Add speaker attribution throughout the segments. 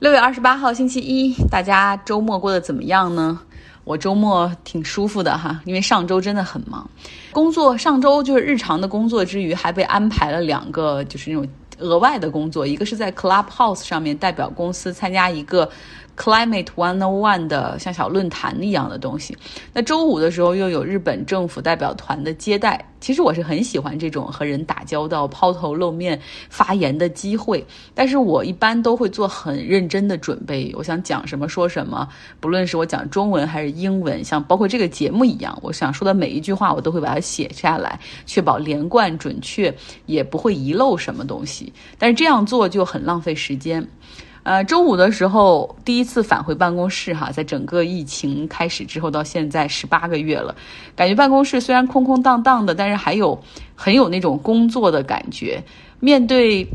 Speaker 1: 六月二十八号星期一，大家周末过得怎么样呢？我周末挺舒服的哈，因为上周真的很忙，工作上周就是日常的工作之余，还被安排了两个就是那种额外的工作，一个是在 Clubhouse 上面代表公司参加一个。Climate One O One 的像小论坛一样的东西。那周五的时候又有日本政府代表团的接待。其实我是很喜欢这种和人打交道、抛头露面、发言的机会。但是我一般都会做很认真的准备。我想讲什么说什么，不论是我讲中文还是英文，像包括这个节目一样，我想说的每一句话我都会把它写下来，确保连贯准确，也不会遗漏什么东西。但是这样做就很浪费时间。呃，周五的时候第一次返回办公室哈，在整个疫情开始之后到现在十八个月了，感觉办公室虽然空空荡荡的，但是还有很有那种工作的感觉。面对。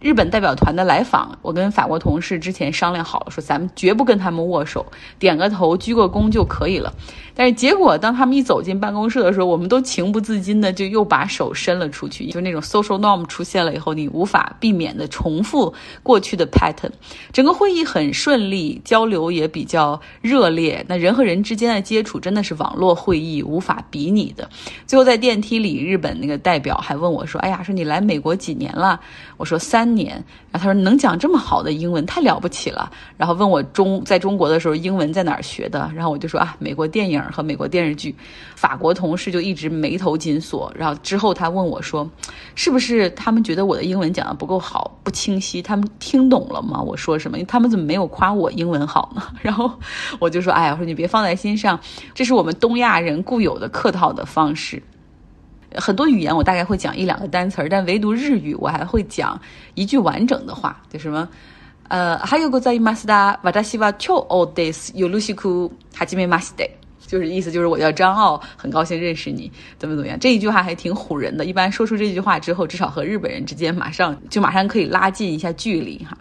Speaker 1: 日本代表团的来访，我跟法国同事之前商量好了，说咱们绝不跟他们握手，点个头、鞠个躬就可以了。但是结果，当他们一走进办公室的时候，我们都情不自禁的就又把手伸了出去，就那种 social norm 出现了以后，你无法避免的重复过去的 pattern。整个会议很顺利，交流也比较热烈。那人和人之间的接触真的是网络会议无法比拟的。最后在电梯里，日本那个代表还问我说：“哎呀，说你来美国几年了？”我说：“三。”年，然后他说能讲这么好的英文太了不起了，然后问我中在中国的时候英文在哪儿学的，然后我就说啊美国电影和美国电视剧，法国同事就一直眉头紧锁，然后之后他问我说，是不是他们觉得我的英文讲的不够好不清晰，他们听懂了吗？我说什么？他们怎么没有夸我英文好呢？然后我就说，哎呀，我说你别放在心上，这是我们东亚人固有的客套的方式。很多语言我大概会讲一两个单词儿，但唯独日语我还会讲一句完整的话，就什么，呃，还有个在马斯达瓦达西瓦丘奥德斯尤鲁西库哈基梅马斯德，就是意思就是我叫张奥，很高兴认识你，怎么怎么样？这一句话还挺唬人的，一般说出这句话之后，至少和日本人之间马上就马上可以拉近一下距离哈。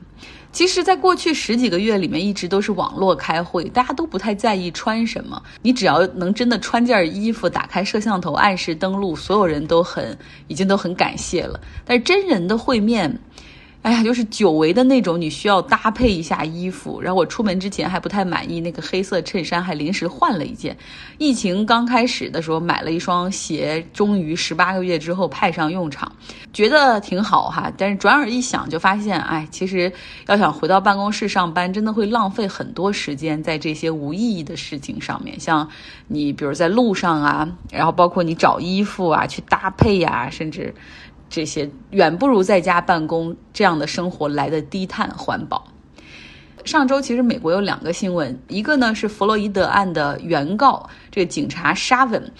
Speaker 1: 其实，在过去十几个月里面，一直都是网络开会，大家都不太在意穿什么。你只要能真的穿件衣服，打开摄像头，按时登录，所有人都很已经都很感谢了。但是真人的会面。哎呀，就是久违的那种，你需要搭配一下衣服。然后我出门之前还不太满意那个黑色衬衫，还临时换了一件。疫情刚开始的时候买了一双鞋，终于十八个月之后派上用场，觉得挺好哈。但是转而一想，就发现，哎，其实要想回到办公室上班，真的会浪费很多时间在这些无意义的事情上面。像你比如在路上啊，然后包括你找衣服啊、去搭配呀，甚至。这些远不如在家办公这样的生活来的低碳环保。上周其实美国有两个新闻，一个呢是弗洛伊德案的原告，这个警察沙文，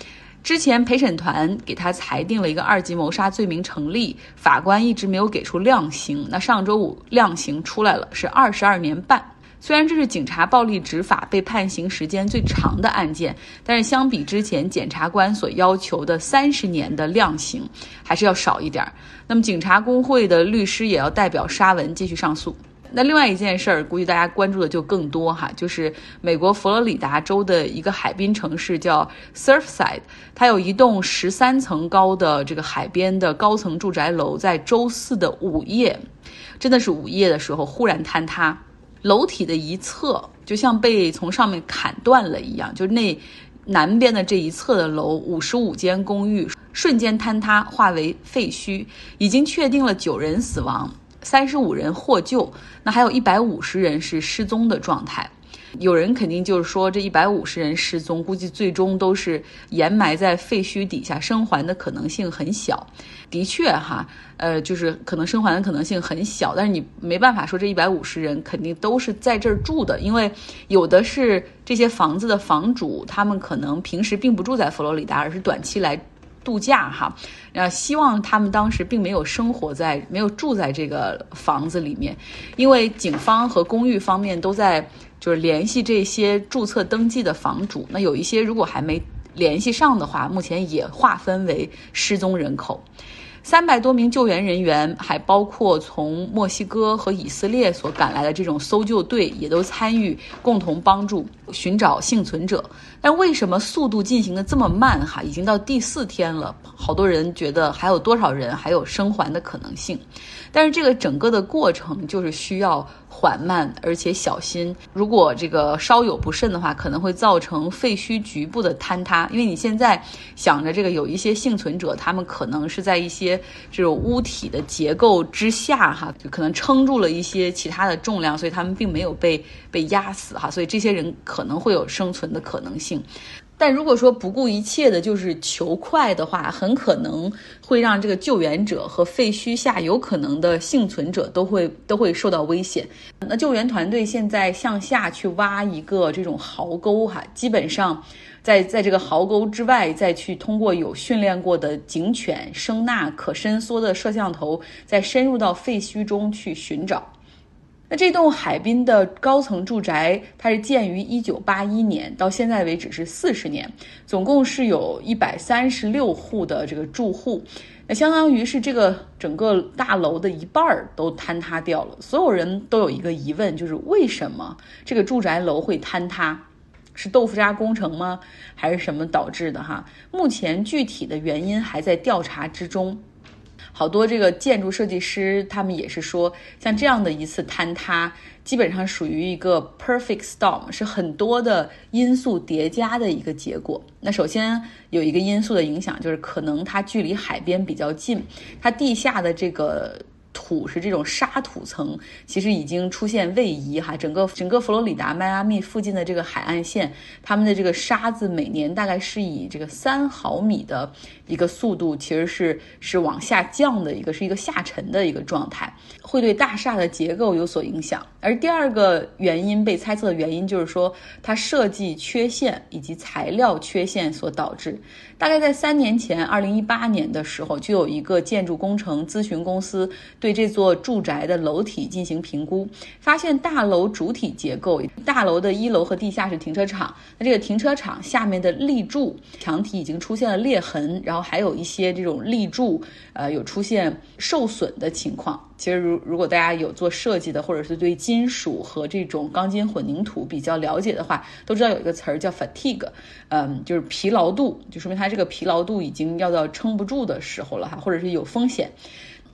Speaker 1: 之前陪审团给他裁定了一个二级谋杀罪名成立，法官一直没有给出量刑，那上周五量刑出来了，是二十二年半。虽然这是警察暴力执法被判刑时间最长的案件，但是相比之前检察官所要求的三十年的量刑，还是要少一点。那么，警察工会的律师也要代表沙文继续上诉。那另外一件事儿，估计大家关注的就更多哈，就是美国佛罗里达州的一个海滨城市叫 Surfside，它有一栋十三层高的这个海边的高层住宅楼，在周四的午夜，真的是午夜的时候忽然坍塌。楼体的一侧就像被从上面砍断了一样，就那南边的这一侧的楼，五十五间公寓瞬间坍塌，化为废墟。已经确定了九人死亡，三十五人获救，那还有一百五十人是失踪的状态。有人肯定就是说，这一百五十人失踪，估计最终都是掩埋在废墟底下，生还的可能性很小。的确，哈，呃，就是可能生还的可能性很小，但是你没办法说这一百五十人肯定都是在这儿住的，因为有的是这些房子的房主，他们可能平时并不住在佛罗里达，而是短期来度假，哈，呃，希望他们当时并没有生活在，没有住在这个房子里面，因为警方和公寓方面都在。就是联系这些注册登记的房主，那有一些如果还没联系上的话，目前也划分为失踪人口。三百多名救援人员，还包括从墨西哥和以色列所赶来的这种搜救队，也都参与，共同帮助寻找幸存者。但为什么速度进行的这么慢？哈，已经到第四天了，好多人觉得还有多少人还有生还的可能性？但是这个整个的过程就是需要缓慢而且小心。如果这个稍有不慎的话，可能会造成废墟局部的坍塌。因为你现在想着这个有一些幸存者，他们可能是在一些这种屋体的结构之下，哈，就可能撑住了一些其他的重量，所以他们并没有被被压死，哈，所以这些人可能会有生存的可能性。但如果说不顾一切的就是求快的话，很可能会让这个救援者和废墟下有可能的幸存者都会都会受到危险。那救援团队现在向下去挖一个这种壕沟，哈，基本上在在这个壕沟之外，再去通过有训练过的警犬、声呐、可伸缩的摄像头，再深入到废墟中去寻找。那这栋海滨的高层住宅，它是建于一九八一年，到现在为止是四十年，总共是有一百三十六户的这个住户，那相当于是这个整个大楼的一半儿都坍塌掉了。所有人都有一个疑问，就是为什么这个住宅楼会坍塌？是豆腐渣工程吗？还是什么导致的？哈，目前具体的原因还在调查之中。好多这个建筑设计师，他们也是说，像这样的一次坍塌，基本上属于一个 perfect storm，是很多的因素叠加的一个结果。那首先有一个因素的影响，就是可能它距离海边比较近，它地下的这个。土是这种沙土层，其实已经出现位移哈。整个整个佛罗里达、迈阿密附近的这个海岸线，他们的这个沙子每年大概是以这个三毫米的一个速度，其实是是往下降的一个，是一个下沉的一个状态，会对大厦的结构有所影响。而第二个原因被猜测的原因就是说，它设计缺陷以及材料缺陷所导致。大概在三年前，二零一八年的时候，就有一个建筑工程咨询公司对对这座住宅的楼体进行评估，发现大楼主体结构，大楼的一楼和地下是停车场，那这个停车场下面的立柱墙体已经出现了裂痕，然后还有一些这种立柱，呃，有出现受损的情况。其实，如如果大家有做设计的，或者是对金属和这种钢筋混凝土比较了解的话，都知道有一个词儿叫 fatigue，嗯，就是疲劳度，就说明它这个疲劳度已经要到撑不住的时候了哈，或者是有风险。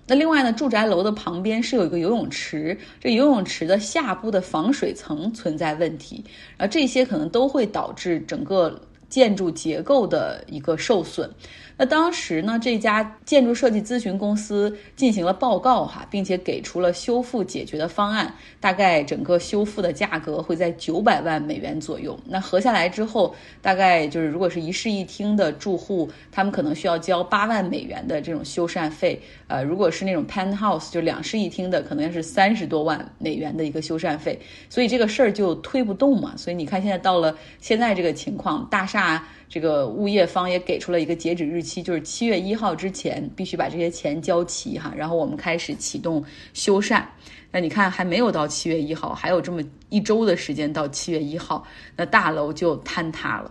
Speaker 1: 那另外呢，住宅楼的旁边是有一个游泳池，这游泳池的下部的防水层存在问题，然后这些可能都会导致整个建筑结构的一个受损。那当时呢，这家建筑设计咨询公司进行了报告哈，并且给出了修复解决的方案，大概整个修复的价格会在九百万美元左右。那合下来之后，大概就是如果是一室一厅的住户，他们可能需要交八万美元的这种修缮费。呃，如果是那种 penthouse 就两室一厅的，可能是三十多万美元的一个修缮费。所以这个事儿就推不动嘛。所以你看，现在到了现在这个情况，大厦。这个物业方也给出了一个截止日期，就是七月一号之前必须把这些钱交齐哈，然后我们开始启动修缮。那你看还没有到七月一号，还有这么一周的时间到七月一号，那大楼就坍塌了。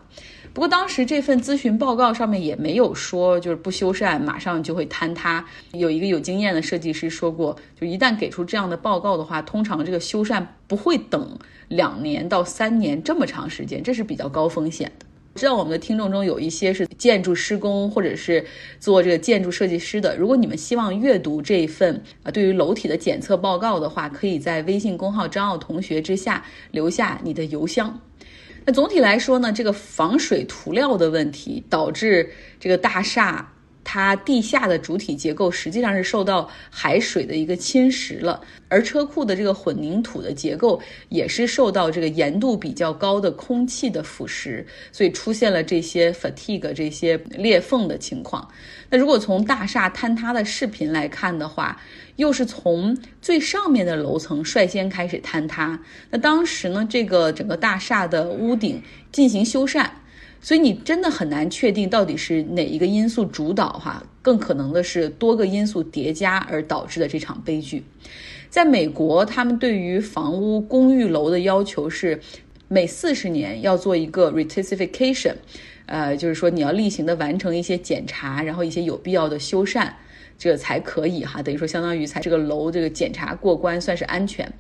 Speaker 1: 不过当时这份咨询报告上面也没有说，就是不修缮马上就会坍塌。有一个有经验的设计师说过，就一旦给出这样的报告的话，通常这个修缮不会等两年到三年这么长时间，这是比较高风险的。知道我们的听众中有一些是建筑施工或者是做这个建筑设计师的，如果你们希望阅读这一份啊对于楼体的检测报告的话，可以在微信公号张奥同学之下留下你的邮箱。那总体来说呢，这个防水涂料的问题导致这个大厦。它地下的主体结构实际上是受到海水的一个侵蚀了，而车库的这个混凝土的结构也是受到这个盐度比较高的空气的腐蚀，所以出现了这些 fatigue 这些裂缝的情况。那如果从大厦坍塌的视频来看的话，又是从最上面的楼层率先开始坍塌。那当时呢，这个整个大厦的屋顶进行修缮。所以你真的很难确定到底是哪一个因素主导哈，更可能的是多个因素叠加而导致的这场悲剧。在美国，他们对于房屋公寓楼的要求是每四十年要做一个 reticification，呃，就是说你要例行的完成一些检查，然后一些有必要的修缮。这个才可以哈，等于说相当于才这个楼这个检查过关算是安全。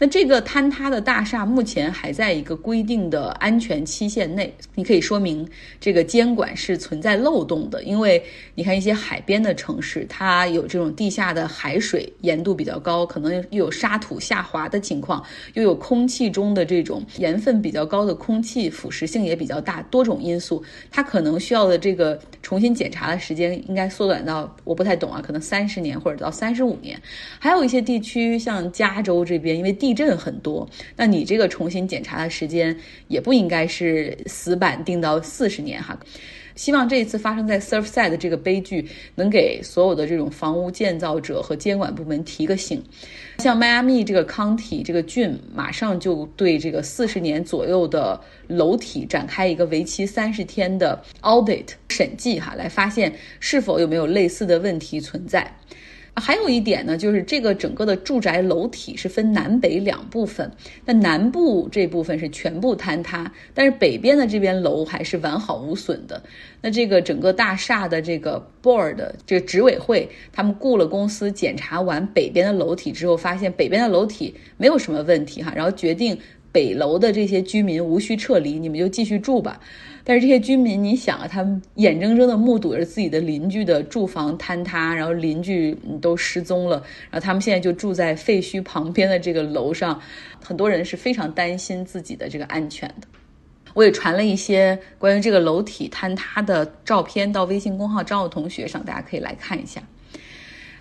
Speaker 1: 那这个坍塌的大厦目前还在一个规定的安全期限内，你可以说明这个监管是存在漏洞的，因为你看一些海边的城市，它有这种地下的海水盐度比较高，可能又有沙土下滑的情况，又有空气中的这种盐分比较高的空气腐蚀性也比较大，多种因素，它可能需要的这个重新检查的时间应该缩短到我不太懂啊，可能三十年或者到三十五年。还有一些地区像加州这边，因为地震很多，那你这个重新检查的时间也不应该是死板定到四十年哈。希望这一次发生在 Surfside 的这个悲剧，能给所有的这种房屋建造者和监管部门提个醒。像迈阿密这个 county 这个郡，马上就对这个四十年左右的楼体展开一个为期三十天的 audit 审计哈，来发现是否有没有类似的问题存在。还有一点呢，就是这个整个的住宅楼体是分南北两部分，那南部这部分是全部坍塌，但是北边的这边楼还是完好无损的。那这个整个大厦的这个 board 这个执委会，他们雇了公司检查完北边的楼体之后，发现北边的楼体没有什么问题哈，然后决定北楼的这些居民无需撤离，你们就继续住吧。但是这些居民，你想啊，他们眼睁睁的目睹着自己的邻居的住房坍塌，然后邻居都失踪了，然后他们现在就住在废墟旁边的这个楼上，很多人是非常担心自己的这个安全的。我也传了一些关于这个楼体坍塌的照片到微信公号张友同学上，大家可以来看一下。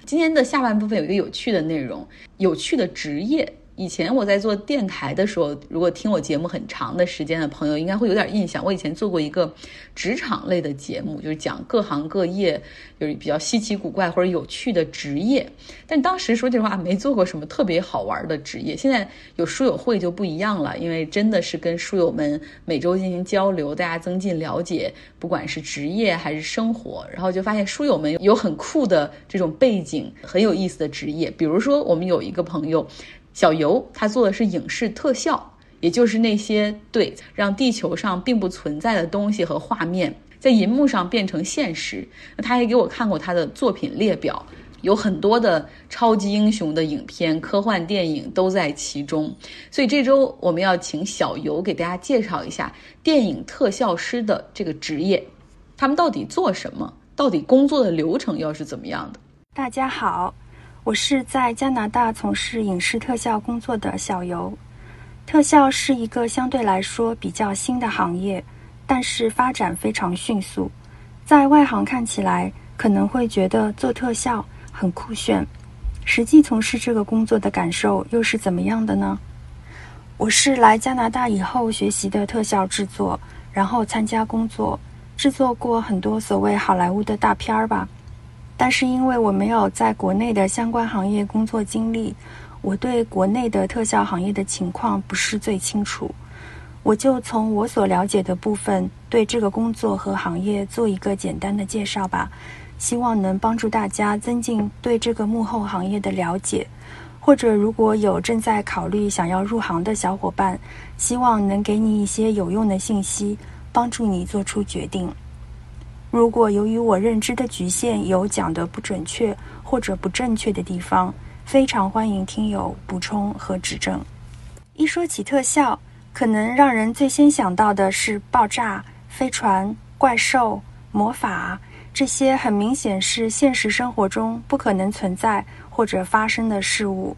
Speaker 1: 今天的下半部分有一个有趣的内容，有趣的职业。以前我在做电台的时候，如果听我节目很长的时间的朋友，应该会有点印象。我以前做过一个职场类的节目，就是讲各行各业，就是比较稀奇古怪或者有趣的职业。但当时说句实话，没做过什么特别好玩的职业。现在有书友会就不一样了，因为真的是跟书友们每周进行交流，大家增进了解，不管是职业还是生活，然后就发现书友们有很酷的这种背景，很有意思的职业。比如说，我们有一个朋友。小游他做的是影视特效，也就是那些对让地球上并不存在的东西和画面在银幕上变成现实。那他也给我看过他的作品列表，有很多的超级英雄的影片、科幻电影都在其中。所以这周我们要请小游给大家介绍一下电影特效师的这个职业，他们到底做什么？到底工作的流程又是怎么样的？
Speaker 2: 大家好。我是在加拿大从事影视特效工作的小游。特效是一个相对来说比较新的行业，但是发展非常迅速。在外行看起来可能会觉得做特效很酷炫，实际从事这个工作的感受又是怎么样的呢？我是来加拿大以后学习的特效制作，然后参加工作，制作过很多所谓好莱坞的大片儿吧。但是因为我没有在国内的相关行业工作经历，我对国内的特效行业的情况不是最清楚。我就从我所了解的部分，对这个工作和行业做一个简单的介绍吧，希望能帮助大家增进对这个幕后行业的了解。或者如果有正在考虑想要入行的小伙伴，希望能给你一些有用的信息，帮助你做出决定。如果由于我认知的局限有讲的不准确或者不正确的地方，非常欢迎听友补充和指正。一说起特效，可能让人最先想到的是爆炸、飞船、怪兽、魔法这些很明显是现实生活中不可能存在或者发生的事物。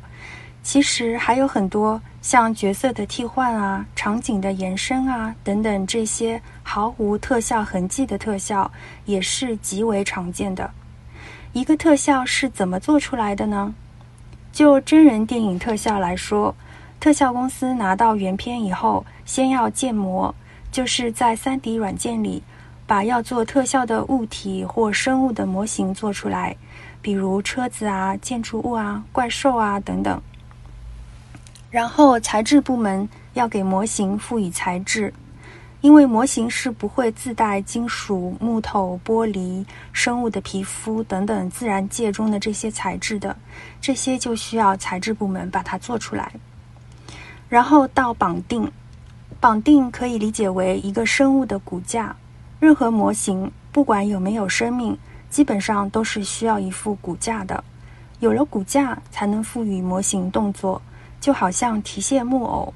Speaker 2: 其实还有很多像角色的替换啊、场景的延伸啊等等这些毫无特效痕迹的特效，也是极为常见的。一个特效是怎么做出来的呢？就真人电影特效来说，特效公司拿到原片以后，先要建模，就是在 3D 软件里把要做特效的物体或生物的模型做出来，比如车子啊、建筑物啊、怪兽啊等等。然后材质部门要给模型赋予材质，因为模型是不会自带金属、木头、玻璃、生物的皮肤等等自然界中的这些材质的，这些就需要材质部门把它做出来。然后到绑定，绑定可以理解为一个生物的骨架，任何模型不管有没有生命，基本上都是需要一副骨架的。有了骨架，才能赋予模型动作，就好像提线木偶。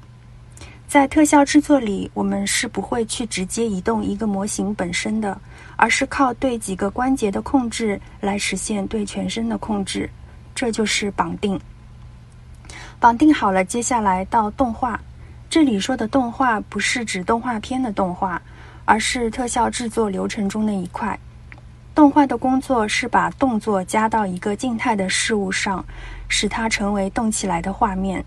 Speaker 2: 在特效制作里，我们是不会去直接移动一个模型本身的，而是靠对几个关节的控制来实现对全身的控制，这就是绑定。绑定好了，接下来到动画。这里说的动画不是指动画片的动画，而是特效制作流程中的一块。动画的工作是把动作加到一个静态的事物上，使它成为动起来的画面，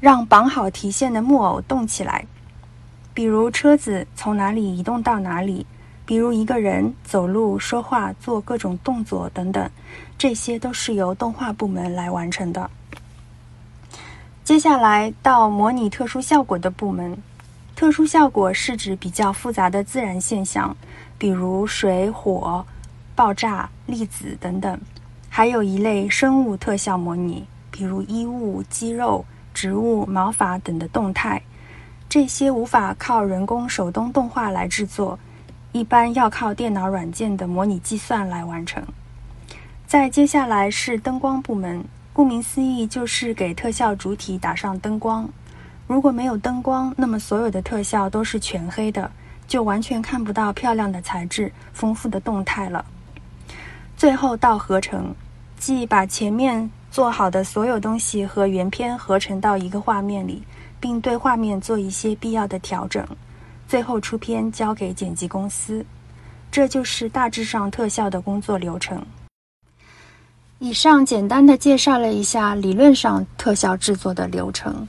Speaker 2: 让绑好提线的木偶动起来。比如车子从哪里移动到哪里，比如一个人走路、说话、做各种动作等等，这些都是由动画部门来完成的。接下来到模拟特殊效果的部门，特殊效果是指比较复杂的自然现象。比如水、火、爆炸、粒子等等，还有一类生物特效模拟，比如衣物、肌肉、植物、毛发等的动态。这些无法靠人工手动动画来制作，一般要靠电脑软件的模拟计算来完成。再接下来是灯光部门，顾名思义就是给特效主体打上灯光。如果没有灯光，那么所有的特效都是全黑的。就完全看不到漂亮的材质、丰富的动态了。最后到合成，即把前面做好的所有东西和原片合成到一个画面里，并对画面做一些必要的调整。最后出片交给剪辑公司。这就是大致上特效的工作流程。以上简单的介绍了一下理论上特效制作的流程。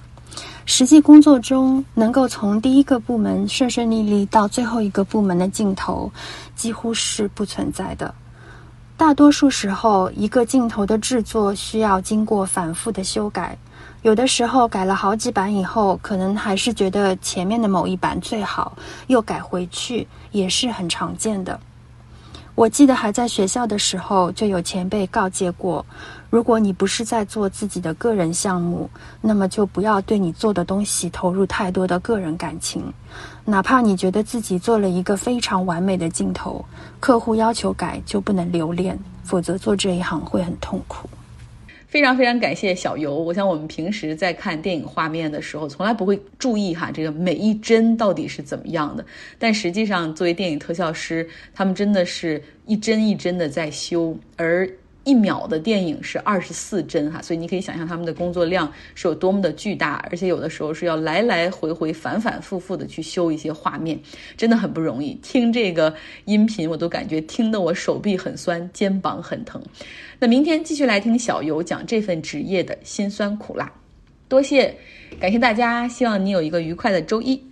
Speaker 2: 实际工作中，能够从第一个部门顺顺利利到最后一个部门的镜头，几乎是不存在的。大多数时候，一个镜头的制作需要经过反复的修改，有的时候改了好几版以后，可能还是觉得前面的某一版最好，又改回去，也是很常见的。我记得还在学校的时候，就有前辈告诫过。如果你不是在做自己的个人项目，那么就不要对你做的东西投入太多的个人感情。哪怕你觉得自己做了一个非常完美的镜头，客户要求改就不能留恋，否则做这一行会很痛苦。
Speaker 1: 非常非常感谢小游。我想我们平时在看电影画面的时候，从来不会注意哈这个每一帧到底是怎么样的，但实际上作为电影特效师，他们真的是一帧一帧的在修，而。一秒的电影是二十四帧哈，所以你可以想象他们的工作量是有多么的巨大，而且有的时候是要来来回回、反反复复的去修一些画面，真的很不容易。听这个音频，我都感觉听得我手臂很酸，肩膀很疼。那明天继续来听小游讲这份职业的辛酸苦辣。多谢，感谢大家，希望你有一个愉快的周一。